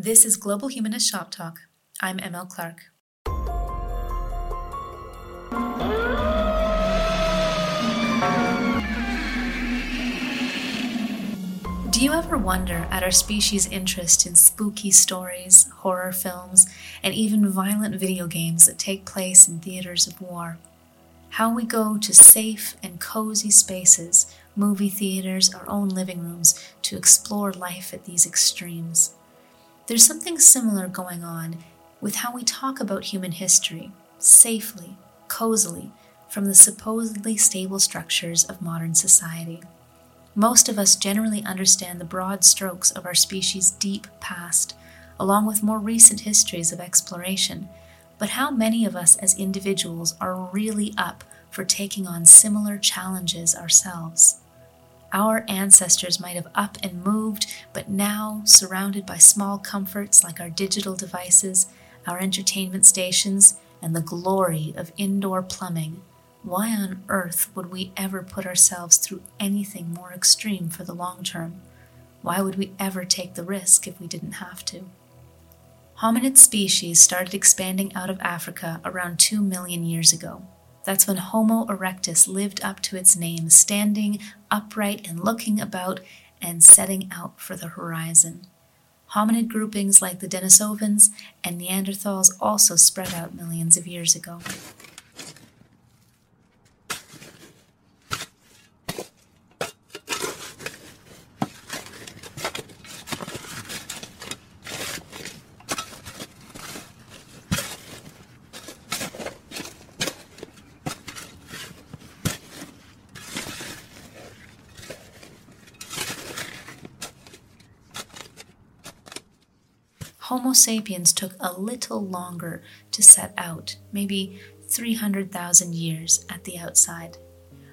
This is Global Humanist Shop Talk. I'm ML Clark. Do you ever wonder at our species' interest in spooky stories, horror films, and even violent video games that take place in theaters of war? How we go to safe and cozy spaces, movie theaters, our own living rooms, to explore life at these extremes. There's something similar going on with how we talk about human history, safely, cozily, from the supposedly stable structures of modern society. Most of us generally understand the broad strokes of our species' deep past, along with more recent histories of exploration. But how many of us as individuals are really up for taking on similar challenges ourselves? Our ancestors might have up and moved, but now, surrounded by small comforts like our digital devices, our entertainment stations, and the glory of indoor plumbing, why on earth would we ever put ourselves through anything more extreme for the long term? Why would we ever take the risk if we didn't have to? Hominid species started expanding out of Africa around 2 million years ago. That's when Homo erectus lived up to its name, standing upright and looking about and setting out for the horizon. Hominid groupings like the Denisovans and Neanderthals also spread out millions of years ago. Homo sapiens took a little longer to set out, maybe 300,000 years at the outside.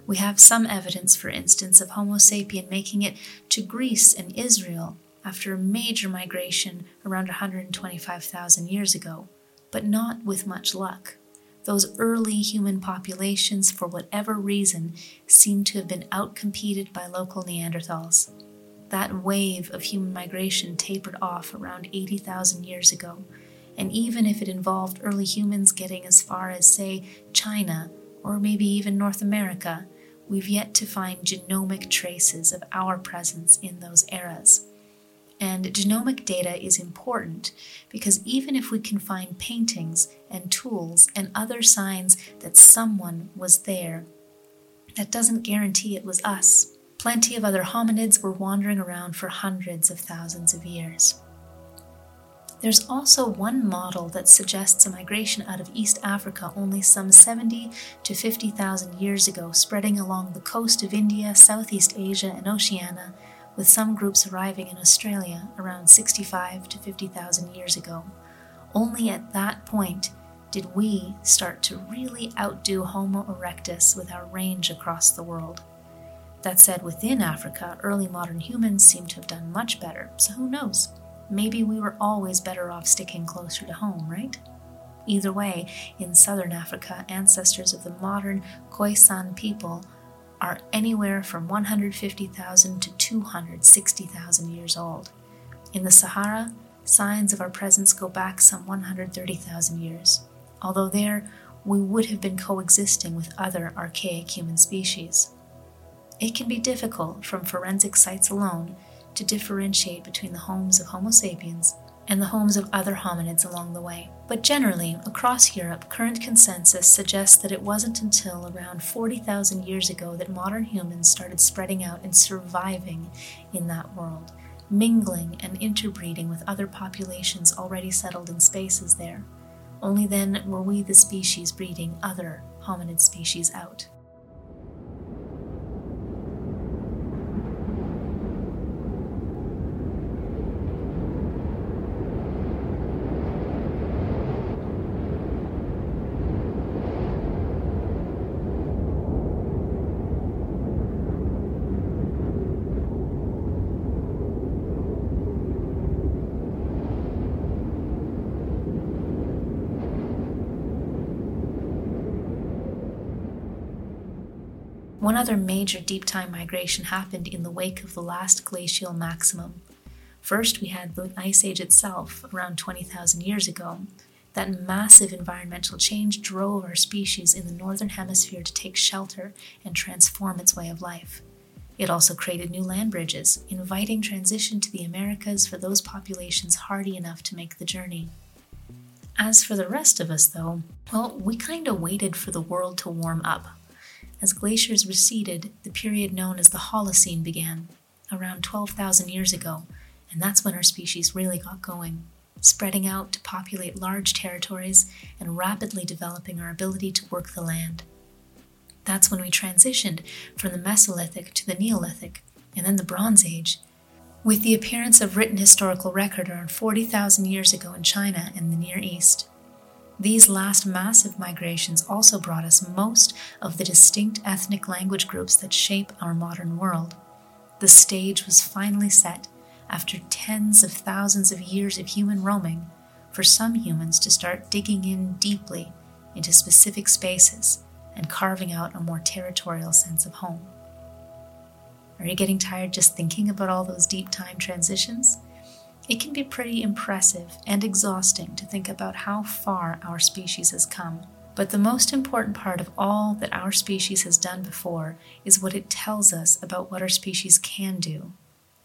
We have some evidence, for instance, of Homo sapien making it to Greece and Israel after a major migration around 125,000 years ago, but not with much luck. Those early human populations, for whatever reason, seem to have been outcompeted by local Neanderthals. That wave of human migration tapered off around 80,000 years ago, and even if it involved early humans getting as far as, say, China or maybe even North America, we've yet to find genomic traces of our presence in those eras. And genomic data is important because even if we can find paintings and tools and other signs that someone was there, that doesn't guarantee it was us. Plenty of other hominids were wandering around for hundreds of thousands of years. There's also one model that suggests a migration out of East Africa only some 70 to 50,000 years ago, spreading along the coast of India, Southeast Asia, and Oceania, with some groups arriving in Australia around 65 to 50,000 years ago. Only at that point did we start to really outdo Homo erectus with our range across the world. That said, within Africa, early modern humans seem to have done much better, so who knows? Maybe we were always better off sticking closer to home, right? Either way, in southern Africa, ancestors of the modern Khoisan people are anywhere from 150,000 to 260,000 years old. In the Sahara, signs of our presence go back some 130,000 years, although there we would have been coexisting with other archaic human species. It can be difficult from forensic sites alone to differentiate between the homes of Homo sapiens and the homes of other hominids along the way. But generally, across Europe, current consensus suggests that it wasn't until around 40,000 years ago that modern humans started spreading out and surviving in that world, mingling and interbreeding with other populations already settled in spaces there. Only then were we the species breeding other hominid species out. One other major deep time migration happened in the wake of the last glacial maximum. First, we had the Ice Age itself around 20,000 years ago. That massive environmental change drove our species in the northern hemisphere to take shelter and transform its way of life. It also created new land bridges, inviting transition to the Americas for those populations hardy enough to make the journey. As for the rest of us, though, well, we kind of waited for the world to warm up. As glaciers receded, the period known as the Holocene began, around 12,000 years ago, and that's when our species really got going, spreading out to populate large territories and rapidly developing our ability to work the land. That's when we transitioned from the Mesolithic to the Neolithic, and then the Bronze Age, with the appearance of written historical record around 40,000 years ago in China and the Near East. These last massive migrations also brought us most of the distinct ethnic language groups that shape our modern world. The stage was finally set after tens of thousands of years of human roaming for some humans to start digging in deeply into specific spaces and carving out a more territorial sense of home. Are you getting tired just thinking about all those deep time transitions? It can be pretty impressive and exhausting to think about how far our species has come. But the most important part of all that our species has done before is what it tells us about what our species can do,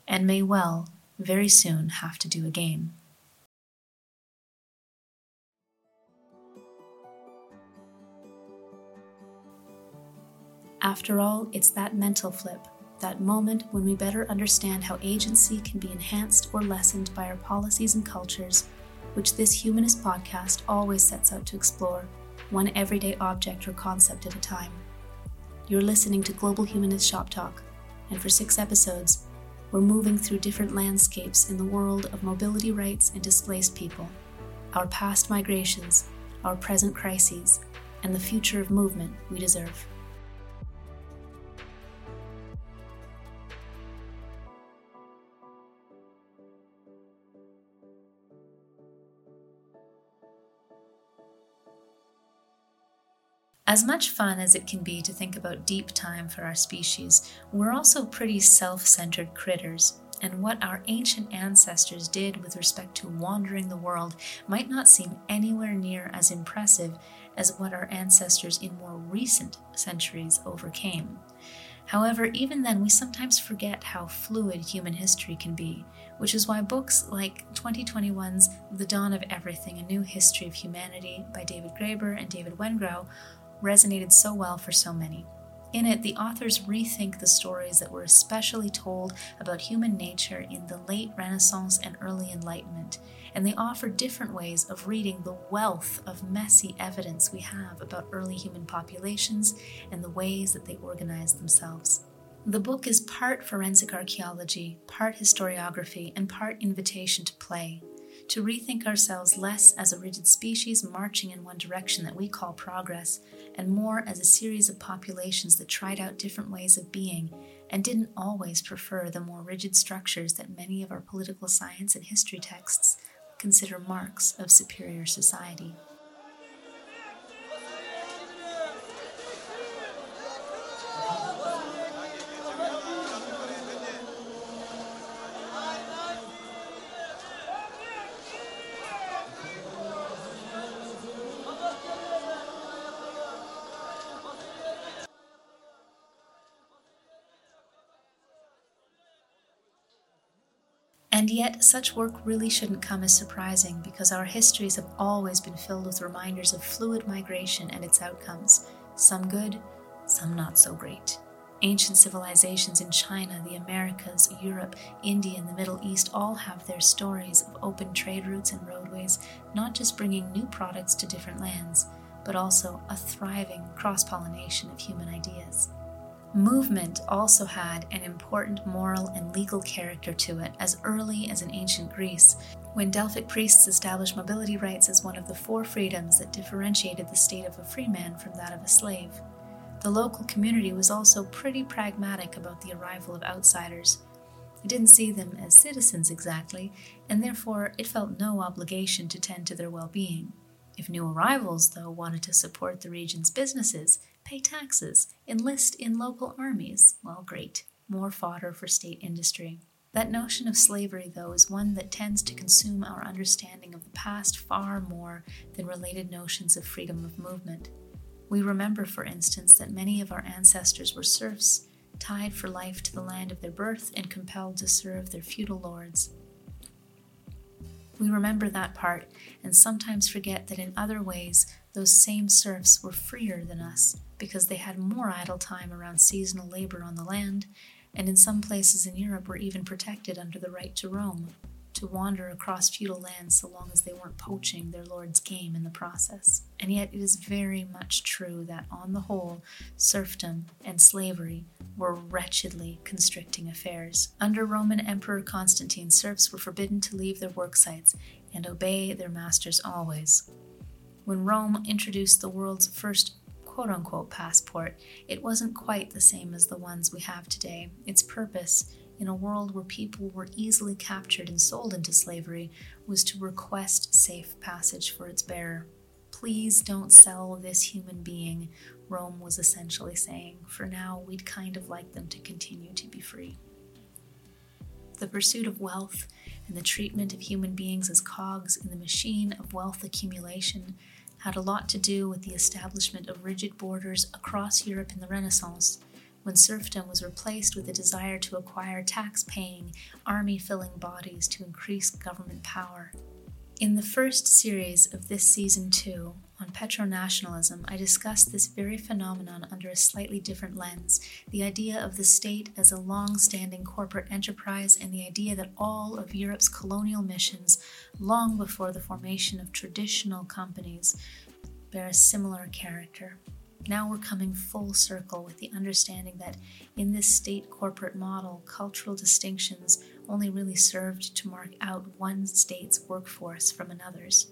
and may well, very soon, have to do again. After all, it's that mental flip, that moment when we better understand how agency can be enhanced or lessened by our policies and cultures, which this humanist podcast always sets out to explore, one everyday object or concept at a time. You're listening to Global Humanist Shop Talk, and for six episodes, we're moving through different landscapes in the world of mobility rights and displaced people, our past migrations, our present crises, and the future of movement we deserve. As much fun as it can be to think about deep time for our species, we're also pretty self centered critters, and what our ancient ancestors did with respect to wandering the world might not seem anywhere near as impressive as what our ancestors in more recent centuries overcame. However, even then, we sometimes forget how fluid human history can be, which is why books like 2021's The Dawn of Everything A New History of Humanity by David Graeber and David Wengrow resonated so well for so many. In it, the authors rethink the stories that were especially told about human nature in the late Renaissance and early Enlightenment, and they offer different ways of reading the wealth of messy evidence we have about early human populations and the ways that they organized themselves. The book is part forensic archaeology, part historiography, and part invitation to play to rethink ourselves less as a rigid species marching in one direction that we call progress, and more as a series of populations that tried out different ways of being and didn't always prefer the more rigid structures that many of our political science and history texts consider marks of superior society. And yet, such work really shouldn't come as surprising because our histories have always been filled with reminders of fluid migration and its outcomes, some good, some not so great. Ancient civilizations in China, the Americas, Europe, India, and the Middle East all have their stories of open trade routes and roadways, not just bringing new products to different lands, but also a thriving cross pollination of human ideas. Movement also had an important moral and legal character to it as early as in ancient Greece, when Delphic priests established mobility rights as one of the four freedoms that differentiated the state of a free man from that of a slave. The local community was also pretty pragmatic about the arrival of outsiders. It didn't see them as citizens exactly, and therefore it felt no obligation to tend to their well being. If new arrivals, though, wanted to support the region's businesses, pay taxes, enlist in local armies. Well, great, more fodder for state industry. That notion of slavery, though, is one that tends to consume our understanding of the past far more than related notions of freedom of movement. We remember, for instance, that many of our ancestors were serfs, tied for life to the land of their birth and compelled to serve their feudal lords. We remember that part and sometimes forget that in other ways, those same serfs were freer than us because they had more idle time around seasonal labor on the land and in some places in Europe were even protected under the right to roam, to wander across feudal lands so long as they weren't poaching their lord's game in the process. And yet it is very much true that, on the whole, serfdom and slavery were wretchedly constricting affairs. Under Roman Emperor Constantine, serfs were forbidden to leave their work sites and obey their masters always. When Rome introduced the world's first quote unquote passport, it wasn't quite the same as the ones we have today. Its purpose, in a world where people were easily captured and sold into slavery, was to request safe passage for its bearer. Please don't sell this human being, Rome was essentially saying. For now, we'd kind of like them to continue to be free. The pursuit of wealth and the treatment of human beings as cogs in the machine of wealth accumulation had a lot to do with the establishment of rigid borders across Europe in the Renaissance, when serfdom was replaced with a desire to acquire tax paying, army filling bodies to increase government power. In the first series of this season two, on Petro-nationalism, I discussed this very phenomenon under a slightly different lens the idea of the state as a long standing corporate enterprise, and the idea that all of Europe's colonial missions, long before the formation of traditional companies, bear a similar character. Now we're coming full circle with the understanding that in this state corporate model, cultural distinctions only really served to mark out one state's workforce from another's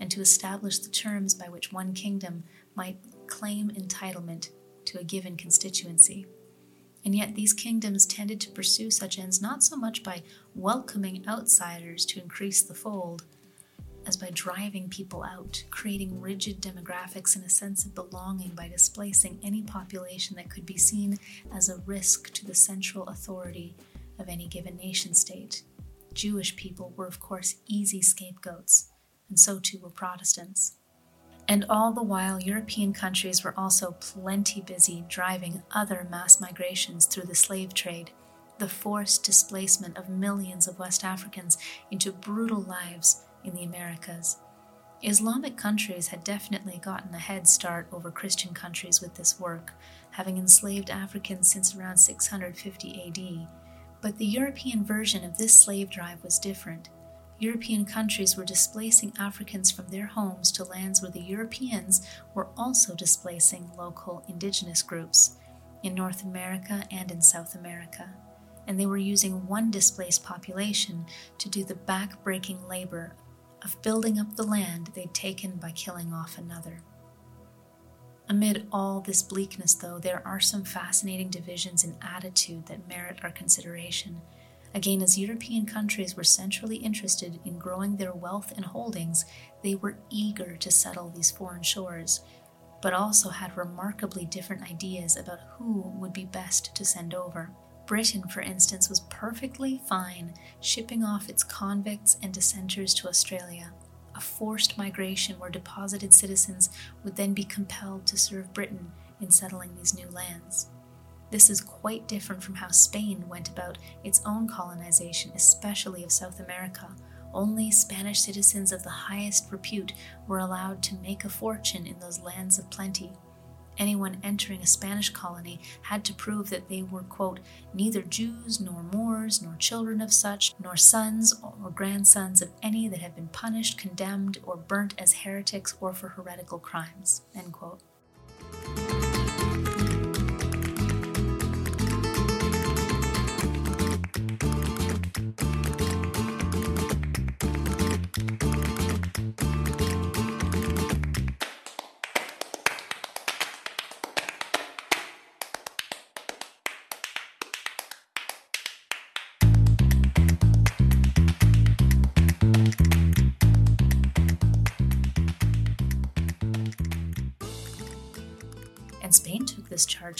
and to establish the terms by which one kingdom might claim entitlement to a given constituency. And yet, these kingdoms tended to pursue such ends not so much by welcoming outsiders to increase the fold, as by driving people out, creating rigid demographics and a sense of belonging by displacing any population that could be seen as a risk to the central authority of any given nation state. Jewish people were, of course, easy scapegoats and so too were Protestants. And all the while, European countries were also plenty busy driving other mass migrations through the slave trade, the forced displacement of millions of West Africans into brutal lives in the Americas. Islamic countries had definitely gotten a head start over Christian countries with this work, having enslaved Africans since around 650 AD. But the European version of this slave drive was different. European countries were displacing Africans from their homes to lands where the Europeans were also displacing local indigenous groups in North America and in South America. And they were using one displaced population to do the back-breaking labor of building up the land they'd taken by killing off another. Amid all this bleakness, though, there are some fascinating divisions in attitude that merit our consideration Again, as European countries were centrally interested in growing their wealth and holdings, they were eager to settle these foreign shores, but also had remarkably different ideas about who would be best to send over. Britain, for instance, was perfectly fine shipping off its convicts and dissenters to Australia, a forced migration where deposited citizens would then be compelled to serve Britain in settling these new lands. This is quite different from how Spain went about its own colonization, especially of South America. Only Spanish citizens of the highest repute were allowed to make a fortune in those lands of plenty. Anyone entering a Spanish colony had to prove that they were, quote, neither Jews nor Moors nor children of such, nor sons or grandsons of any that had been punished, condemned, or burnt as heretics or for heretical crimes, end quote.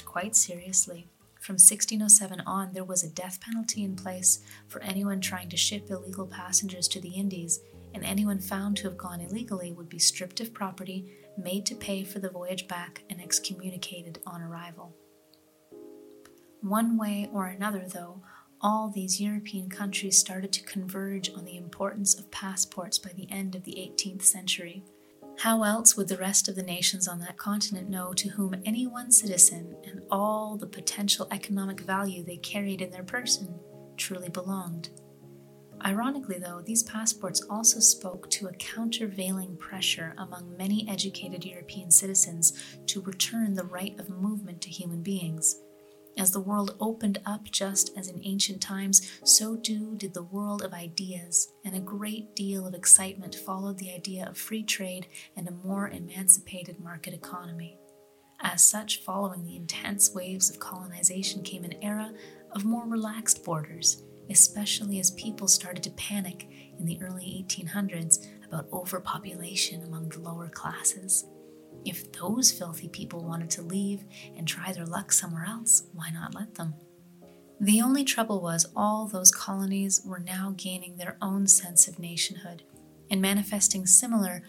Quite seriously. From 1607 on, there was a death penalty in place for anyone trying to ship illegal passengers to the Indies, and anyone found to have gone illegally would be stripped of property, made to pay for the voyage back, and excommunicated on arrival. One way or another, though, all these European countries started to converge on the importance of passports by the end of the 18th century. How else would the rest of the nations on that continent know to whom any one citizen and all the potential economic value they carried in their person truly belonged? Ironically, though, these passports also spoke to a countervailing pressure among many educated European citizens to return the right of movement to human beings. As the world opened up just as in ancient times, so too did the world of ideas, and a great deal of excitement followed the idea of free trade and a more emancipated market economy. As such, following the intense waves of colonization came an era of more relaxed borders, especially as people started to panic in the early 1800s about overpopulation among the lower classes. If those filthy people wanted to leave and try their luck somewhere else, why not let them? The only trouble was all those colonies were now gaining their own sense of nationhood and manifesting similar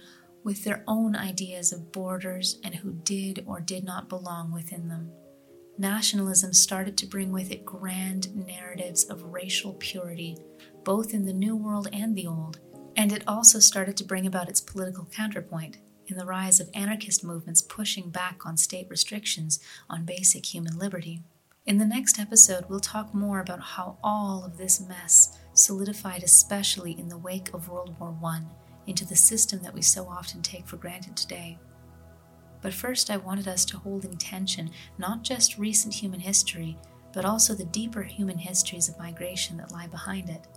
with their own ideas of borders and who did or did not belong within them. Nationalism started to bring with it grand narratives of racial purity, both in the New World and the Old, and it also started to bring about its political counterpoint, in the rise of anarchist movements pushing back on state restrictions on basic human liberty. In the next episode, we'll talk more about how all of this mess solidified, especially in the wake of World War I, into the system that we so often take for granted today. But first, I wanted us to hold in tension not just recent human history, but also the deeper human histories of migration that lie behind it.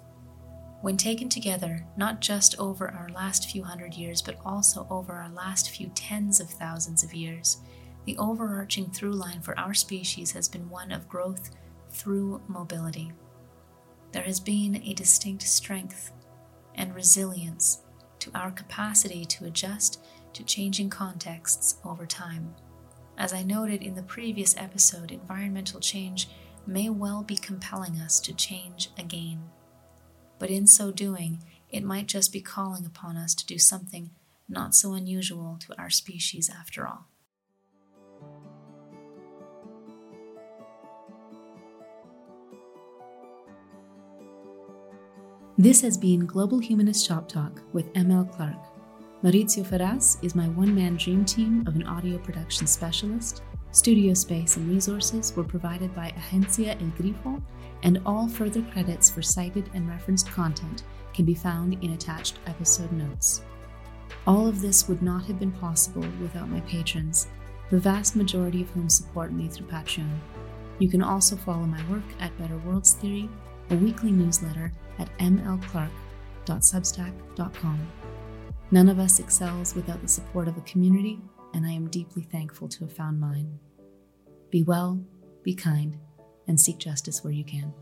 When taken together, not just over our last few hundred years, but also over our last few tens of thousands of years, the overarching through line for our species has been one of growth through mobility. There has been a distinct strength and resilience to our capacity to adjust to changing contexts over time. As I noted in the previous episode, environmental change may well be compelling us to change again but in so doing, it might just be calling upon us to do something not so unusual to our species after all. This has been Global Humanist Shop Talk with ML Clark. Maurizio Ferraz is my one man dream team of an audio production specialist Studio space and resources were provided by Agencia El Grifo, and all further credits for cited and referenced content can be found in attached episode notes. All of this would not have been possible without my patrons, the vast majority of whom support me through Patreon. You can also follow my work at Better Worlds Theory, a weekly newsletter at mlclark.substack.com. None of us excels without the support of a community and I am deeply thankful to have found mine. Be well, be kind, and seek justice where you can.